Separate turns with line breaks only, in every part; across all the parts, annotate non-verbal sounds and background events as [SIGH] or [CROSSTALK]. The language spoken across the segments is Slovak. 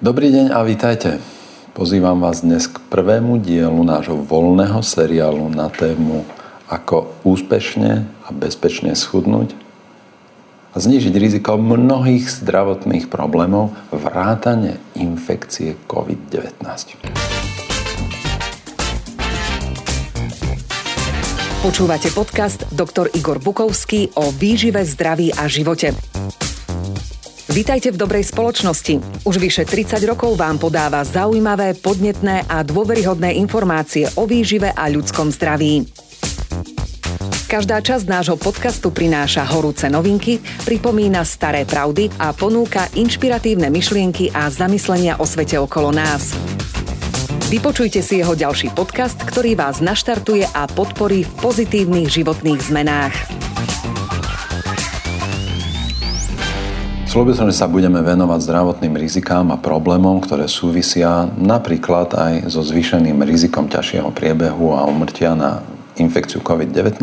Dobrý deň a vítajte. Pozývam vás dnes k prvému dielu nášho voľného seriálu na tému ako úspešne a bezpečne schudnúť a znižiť riziko mnohých zdravotných problémov vrátane infekcie COVID-19.
Počúvate podcast Dr. Igor Bukovský o výžive, zdraví a živote. Vítajte v dobrej spoločnosti. Už vyše 30 rokov vám podáva zaujímavé, podnetné a dôveryhodné informácie o výžive a ľudskom zdraví. Každá časť nášho podcastu prináša horúce novinky, pripomína staré pravdy a ponúka inšpiratívne myšlienky a zamyslenia o svete okolo nás. Vypočujte si jeho ďalší podcast, ktorý vás naštartuje a podporí v pozitívnych životných zmenách.
Slúbil som, že sa budeme venovať zdravotným rizikám a problémom, ktoré súvisia napríklad aj so zvýšeným rizikom ťažšieho priebehu a umrtia na infekciu COVID-19.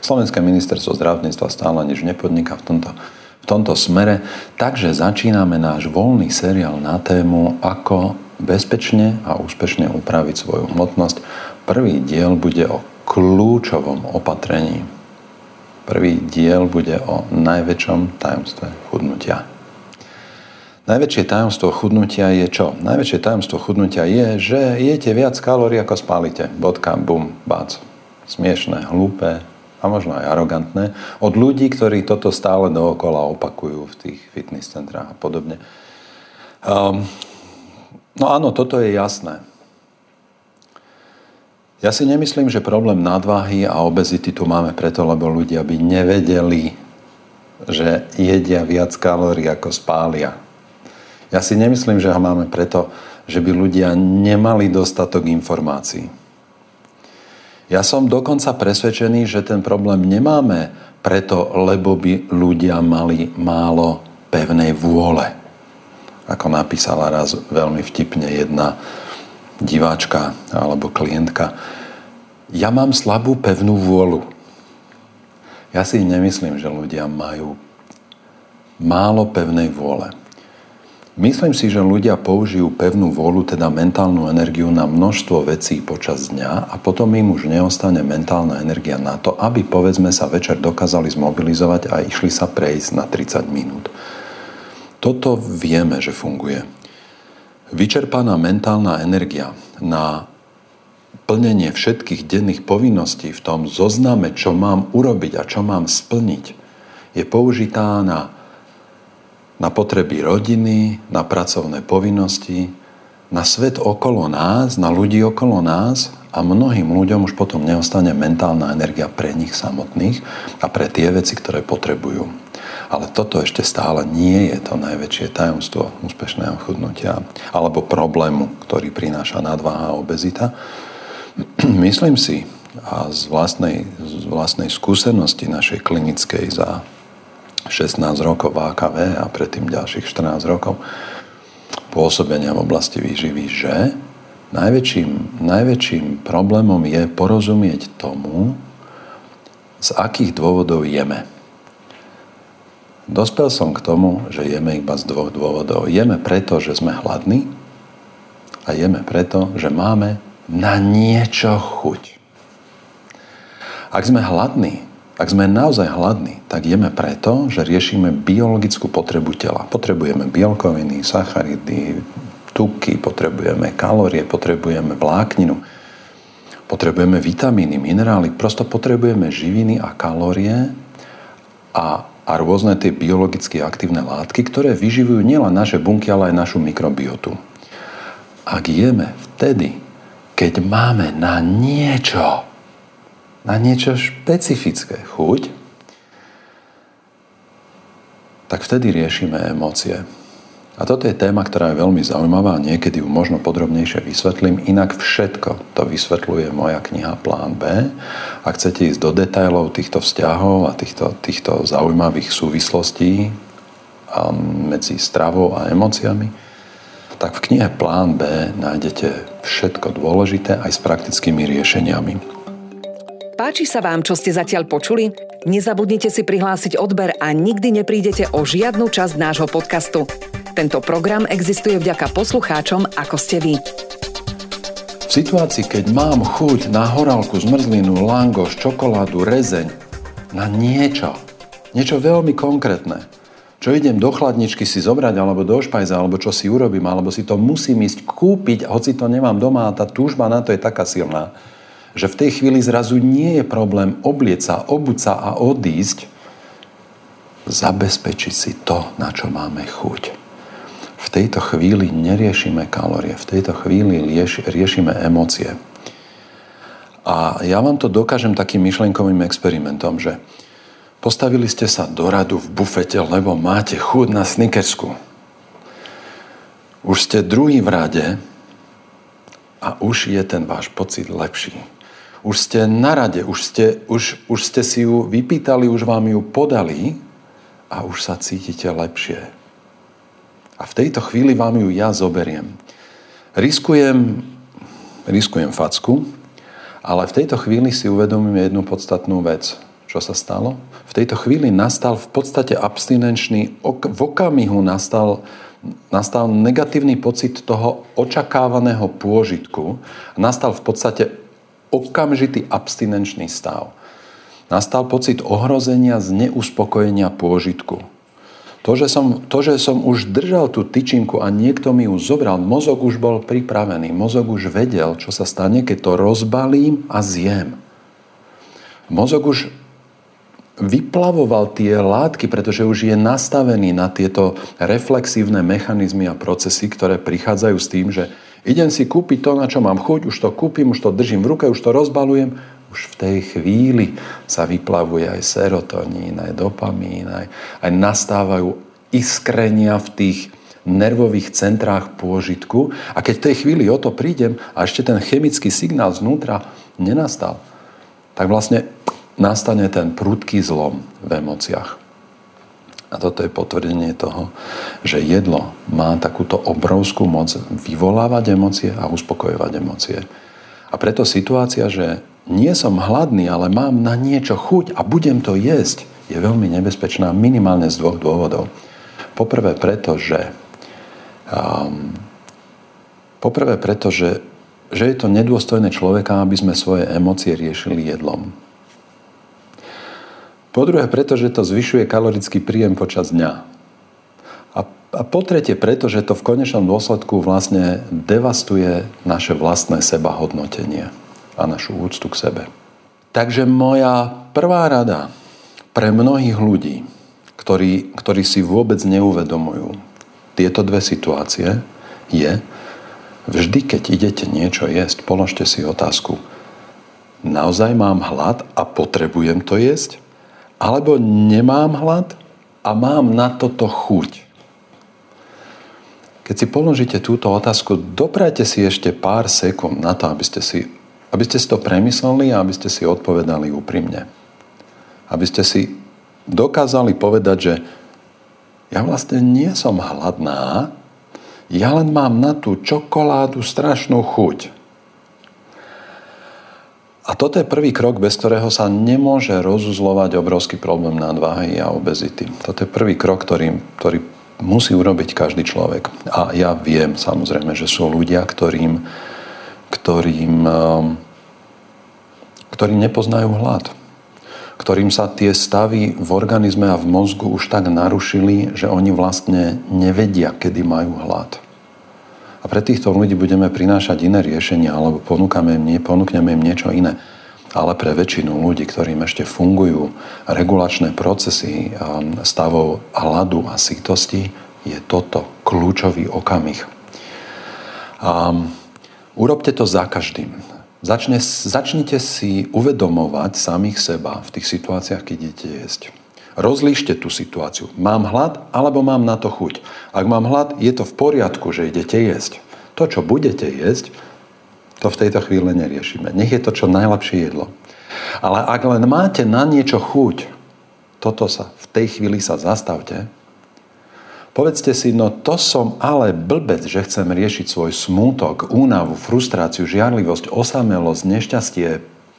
Slovenské ministerstvo zdravotníctva stále nič nepodniká v tomto, v tomto smere, takže začíname náš voľný seriál na tému, ako bezpečne a úspešne upraviť svoju hmotnosť. Prvý diel bude o kľúčovom opatrení Prvý diel bude o najväčšom tajomstve chudnutia. Najväčšie tajomstvo chudnutia je čo? Najväčšie tajomstvo chudnutia je, že jete viac kalórií, ako spálite. Bodka, bum, bác. Smiešné, hlúpe a možno aj arogantné. Od ľudí, ktorí toto stále dookola opakujú v tých fitness centrách a podobne. Um, no áno, toto je jasné. Ja si nemyslím, že problém nadváhy a obezity tu máme preto, lebo ľudia by nevedeli, že jedia viac kalórií ako spália. Ja si nemyslím, že ho máme preto, že by ľudia nemali dostatok informácií. Ja som dokonca presvedčený, že ten problém nemáme preto, lebo by ľudia mali málo pevnej vôle. Ako napísala raz veľmi vtipne jedna diváčka alebo klientka, ja mám slabú pevnú vôľu. Ja si nemyslím, že ľudia majú málo pevnej vôle. Myslím si, že ľudia použijú pevnú vôľu, teda mentálnu energiu na množstvo vecí počas dňa a potom im už neostane mentálna energia na to, aby povedzme sa večer dokázali zmobilizovať a išli sa prejsť na 30 minút. Toto vieme, že funguje. Vyčerpaná mentálna energia na plnenie všetkých denných povinností v tom zozname, čo mám urobiť a čo mám splniť, je použitá na, na potreby rodiny, na pracovné povinnosti, na svet okolo nás, na ľudí okolo nás a mnohým ľuďom už potom neostane mentálna energia pre nich samotných a pre tie veci, ktoré potrebujú. Ale toto ešte stále nie je to najväčšie tajomstvo úspešného chudnutia alebo problému, ktorý prináša nadváha a obezita. [CLEARS THROAT] Myslím si, a z vlastnej, z vlastnej skúsenosti našej klinickej za 16 rokov v AKV a predtým ďalších 14 rokov pôsobenia v oblasti výživy, že najväčším, najväčším problémom je porozumieť tomu, z akých dôvodov jeme. Dospel som k tomu, že jeme iba z dvoch dôvodov. Jeme preto, že sme hladní a jeme preto, že máme na niečo chuť. Ak sme hladní, ak sme naozaj hladní, tak jeme preto, že riešime biologickú potrebu tela. Potrebujeme bielkoviny, sacharidy, tuky, potrebujeme kalórie, potrebujeme vlákninu, potrebujeme vitamíny, minerály, prosto potrebujeme živiny a kalórie a a rôzne tie biologicky aktívne látky, ktoré vyživujú nielen naše bunky, ale aj našu mikrobiotu. Ak jeme vtedy, keď máme na niečo, na niečo špecifické chuť, tak vtedy riešime emócie. A toto je téma, ktorá je veľmi zaujímavá a niekedy ju možno podrobnejšie vysvetlím. Inak všetko to vysvetľuje moja kniha Plán B. Ak chcete ísť do detajlov týchto vzťahov a týchto, týchto zaujímavých súvislostí medzi stravou a emóciami, tak v knihe Plán B nájdete všetko dôležité aj s praktickými riešeniami.
Páči sa vám, čo ste zatiaľ počuli? Nezabudnite si prihlásiť odber a nikdy neprídete o žiadnu časť nášho podcastu. Tento program existuje vďaka poslucháčom, ako ste vy.
V situácii, keď mám chuť na horálku, zmrzlinu, langoš, čokoládu, rezeň, na niečo, niečo veľmi konkrétne, čo idem do chladničky si zobrať, alebo do špajza, alebo čo si urobím, alebo si to musím ísť kúpiť, hoci to nemám doma a tá túžba na to je taká silná, že v tej chvíli zrazu nie je problém oblieť sa a odísť, zabezpečiť si to, na čo máme chuť. V tejto chvíli neriešime kalórie, v tejto chvíli rieš, riešime emócie. A ja vám to dokážem takým myšlenkovým experimentom, že Postavili ste sa do radu v bufete, lebo máte chud na snickersku. Už ste druhý v rade a už je ten váš pocit lepší. Už ste na rade, už ste, už, už ste si ju vypýtali, už vám ju podali a už sa cítite lepšie. A v tejto chvíli vám ju ja zoberiem. Riskujem, riskujem facku, ale v tejto chvíli si uvedomím jednu podstatnú vec – čo sa stalo? V tejto chvíli nastal v podstate abstinenčný, v okamihu nastal, nastal negatívny pocit toho očakávaného pôžitku. Nastal v podstate okamžitý abstinenčný stav. Nastal pocit ohrozenia z neuspokojenia pôžitku. To že, som, to, že som už držal tú tyčinku a niekto mi ju zobral, mozog už bol pripravený, mozog už vedel, čo sa stane, keď to rozbalím a zjem. Mozog už vyplavoval tie látky, pretože už je nastavený na tieto reflexívne mechanizmy a procesy, ktoré prichádzajú s tým, že idem si kúpiť to, na čo mám chuť, už to kúpim, už to držím v ruke, už to rozbalujem. Už v tej chvíli sa vyplavuje aj serotonín, aj dopamín, aj, aj nastávajú iskrenia v tých nervových centrách pôžitku. A keď v tej chvíli o to prídem a ešte ten chemický signál znútra nenastal, tak vlastne nastane ten prudký zlom v emóciách. A toto je potvrdenie toho, že jedlo má takúto obrovskú moc vyvolávať emócie a uspokojovať emócie. A preto situácia, že nie som hladný, ale mám na niečo chuť a budem to jesť, je veľmi nebezpečná minimálne z dvoch dôvodov. Poprvé preto, že um, poprvé preto, že, že je to nedôstojné človeka, aby sme svoje emócie riešili jedlom. Po druhé, pretože to zvyšuje kalorický príjem počas dňa. A, a po tretie, pretože to v konečnom dôsledku vlastne devastuje naše vlastné sebahodnotenie a našu úctu k sebe. Takže moja prvá rada pre mnohých ľudí, ktorí, ktorí si vôbec neuvedomujú tieto dve situácie, je, vždy, keď idete niečo jesť, položte si otázku, naozaj mám hlad a potrebujem to jesť? Alebo nemám hlad a mám na toto chuť. Keď si položíte túto otázku, doprajte si ešte pár sekúnd na to, aby ste si, aby ste si to premysleli a aby ste si odpovedali úprimne. Aby ste si dokázali povedať, že ja vlastne nie som hladná, ja len mám na tú čokoládu strašnú chuť. A toto je prvý krok, bez ktorého sa nemôže rozuzlovať obrovský problém nadváhy a obezity. Toto je prvý krok, ktorý, ktorý musí urobiť každý človek. A ja viem samozrejme, že sú ľudia, ktorým, ktorým, ehm, ktorí nepoznajú hlad. Ktorým sa tie stavy v organizme a v mozgu už tak narušili, že oni vlastne nevedia, kedy majú hlad. A pre týchto ľudí budeme prinášať iné riešenia, alebo ponúkame im, ponúkneme im niečo iné. Ale pre väčšinu ľudí, ktorým ešte fungujú regulačné procesy stavov hladu a sítosti, je toto kľúčový okamih. A urobte to za každým. Začne, začnite si uvedomovať samých seba v tých situáciách, keď idete jesť. Rozlíšte tú situáciu. Mám hlad alebo mám na to chuť. Ak mám hlad, je to v poriadku, že idete jesť. To, čo budete jesť, to v tejto chvíli neriešime. Nech je to čo najlepšie jedlo. Ale ak len máte na niečo chuť, toto sa, v tej chvíli sa zastavte. Povedzte si, no to som ale blbec, že chcem riešiť svoj smútok, únavu, frustráciu, žiarlivosť, osamelosť, nešťastie,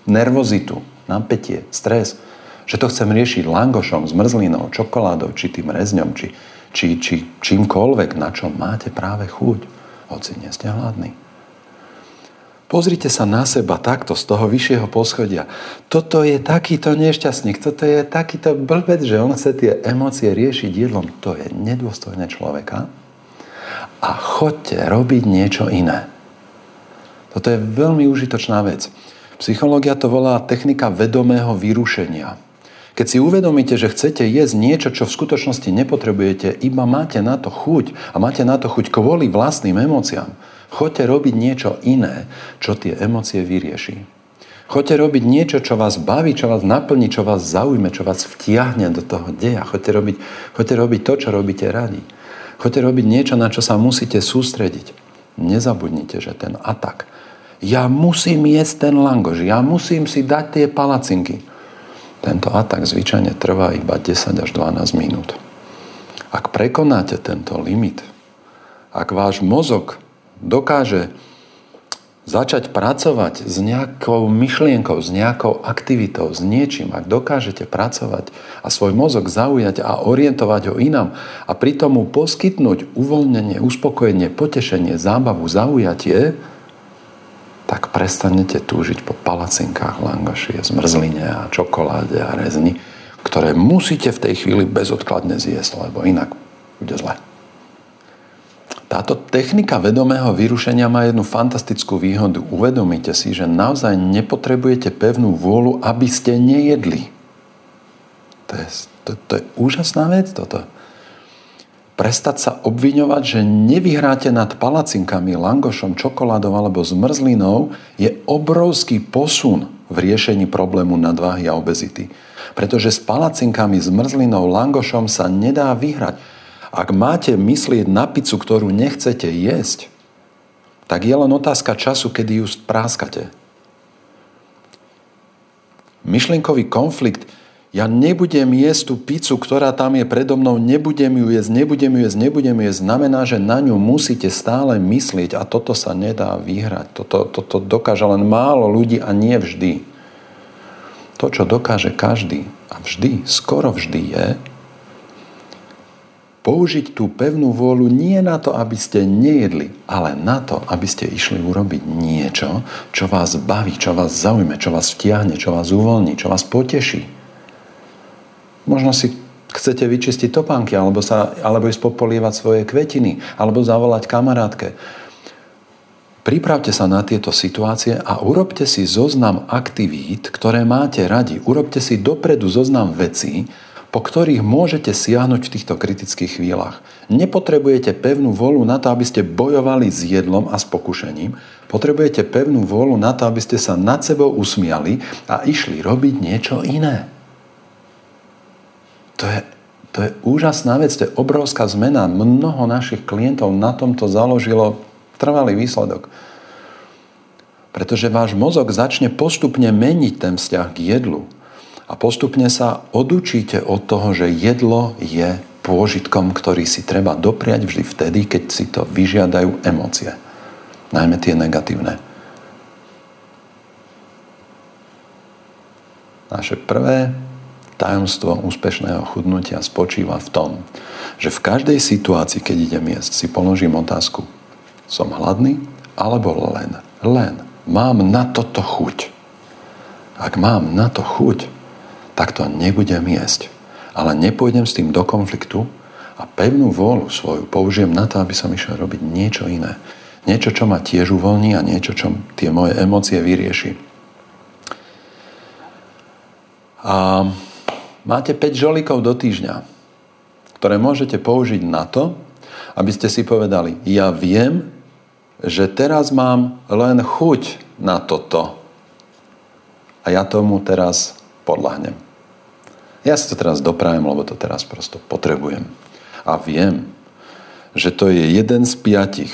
nervozitu, napätie, stres – že to chcem riešiť langošom, zmrzlinou, čokoládou, či tým rezňom, či, či, či čímkoľvek, na čo máte práve chuť, hoci nie ste hladní. Pozrite sa na seba takto z toho vyššieho poschodia. Toto je takýto nešťastník, toto je takýto blbec, že on chce tie emócie riešiť jedlom. To je nedôstojné človeka. A chodte robiť niečo iné. Toto je veľmi užitočná vec. Psychológia to volá technika vedomého vyrušenia. Keď si uvedomíte, že chcete jesť niečo, čo v skutočnosti nepotrebujete, iba máte na to chuť a máte na to chuť kvôli vlastným emóciám, Choďte robiť niečo iné, čo tie emócie vyrieši. Choďte robiť niečo, čo vás baví, čo vás naplní, čo vás zaujme, čo vás vtiahne do toho deja. Choďte robiť, choďte robiť to, čo robíte radi. Choďte robiť niečo, na čo sa musíte sústrediť. Nezabudnite, že ten atak. Ja musím jesť ten langoš, ja musím si dať tie palacinky. Tento atak zvyčajne trvá iba 10 až 12 minút. Ak prekonáte tento limit, ak váš mozog dokáže začať pracovať s nejakou myšlienkou, s nejakou aktivitou, s niečím, ak dokážete pracovať a svoj mozog zaujať a orientovať ho inám a pritom mu poskytnúť uvoľnenie, uspokojenie, potešenie, zábavu, zaujatie, tak prestanete túžiť po palacinkách, langoši, zmrzline a čokoláde a rezni, ktoré musíte v tej chvíli bezodkladne zjesť, lebo inak bude zle. Táto technika vedomého vyrušenia má jednu fantastickú výhodu. Uvedomíte si, že naozaj nepotrebujete pevnú vôľu, aby ste nejedli. To je, to, to je úžasná vec toto. Prestať sa obviňovať, že nevyhráte nad palacinkami, langošom, čokoládou alebo zmrzlinou je obrovský posun v riešení problému nadváhy a obezity. Pretože s palacinkami, zmrzlinou, langošom sa nedá vyhrať ak máte myslieť na pizzu, ktorú nechcete jesť, tak je len otázka času, kedy ju spráskate. Myšlienkový konflikt, ja nebudem jesť tú pizzu, ktorá tam je predo mnou, nebudem ju jesť, nebudem ju jesť, nebudem ju jesť, znamená, že na ňu musíte stále myslieť a toto sa nedá vyhrať. Toto, toto dokáže len málo ľudí a nie vždy. To, čo dokáže každý a vždy, skoro vždy je, použiť tú pevnú vôľu nie na to, aby ste nejedli, ale na to, aby ste išli urobiť niečo, čo vás baví, čo vás zaujme, čo vás vtiahne, čo vás uvoľní, čo vás poteší. Možno si chcete vyčistiť topánky, alebo, sa, alebo ísť popolievať svoje kvetiny, alebo zavolať kamarátke. Pripravte sa na tieto situácie a urobte si zoznam aktivít, ktoré máte radi. Urobte si dopredu zoznam vecí, po ktorých môžete siahnuť v týchto kritických chvíľach. Nepotrebujete pevnú volu na to, aby ste bojovali s jedlom a s pokušením. Potrebujete pevnú volu na to, aby ste sa nad sebou usmiali a išli robiť niečo iné. To je, to je úžasná vec, to je obrovská zmena. Mnoho našich klientov na tomto založilo trvalý výsledok. Pretože váš mozog začne postupne meniť ten vzťah k jedlu a postupne sa odučíte od toho, že jedlo je pôžitkom, ktorý si treba dopriať vždy vtedy, keď si to vyžiadajú emócie. Najmä tie negatívne. Naše prvé tajomstvo úspešného chudnutia spočíva v tom, že v každej situácii, keď idem jesť, si položím otázku. Som hladný? Alebo len, len mám na toto chuť. Ak mám na to chuť, tak to nebudem jesť. Ale nepôjdem s tým do konfliktu a pevnú vôľu svoju použijem na to, aby som išiel robiť niečo iné. Niečo, čo ma tiež uvoľní a niečo, čo tie moje emócie vyrieši. A máte 5 žolíkov do týždňa, ktoré môžete použiť na to, aby ste si povedali, ja viem, že teraz mám len chuť na toto. A ja tomu teraz podľahnem. Ja si to teraz doprajem, lebo to teraz prosto potrebujem. A viem, že to je jeden z piatich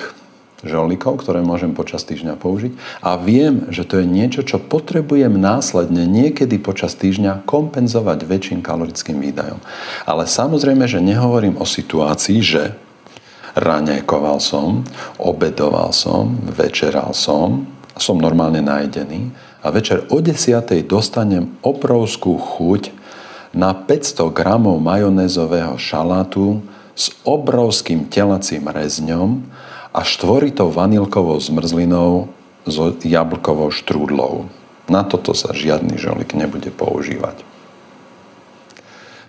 žolíkov, ktoré môžem počas týždňa použiť a viem, že to je niečo, čo potrebujem následne niekedy počas týždňa kompenzovať väčším kalorickým výdajom. Ale samozrejme, že nehovorím o situácii, že raňajkoval som, obedoval som, večeral som, som normálne najedený a večer o 10. dostanem obrovskú chuť na 500 gramov majonézového šalátu s obrovským telacím rezňom a štvoritou vanilkovou zmrzlinou so jablkovou štrúdlou. Na toto sa žiadny žolik nebude používať.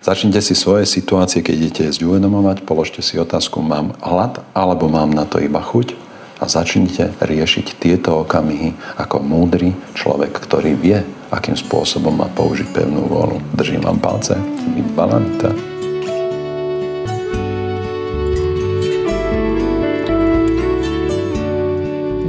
Začnite si svoje situácie, keď idete jesť uvedomovať, položte si otázku, mám hlad alebo mám na to iba chuť a začnite riešiť tieto okamihy ako múdry človek, ktorý vie, akým spôsobom má použiť pevnú vôľu. Držím vám palce. Vy balanita.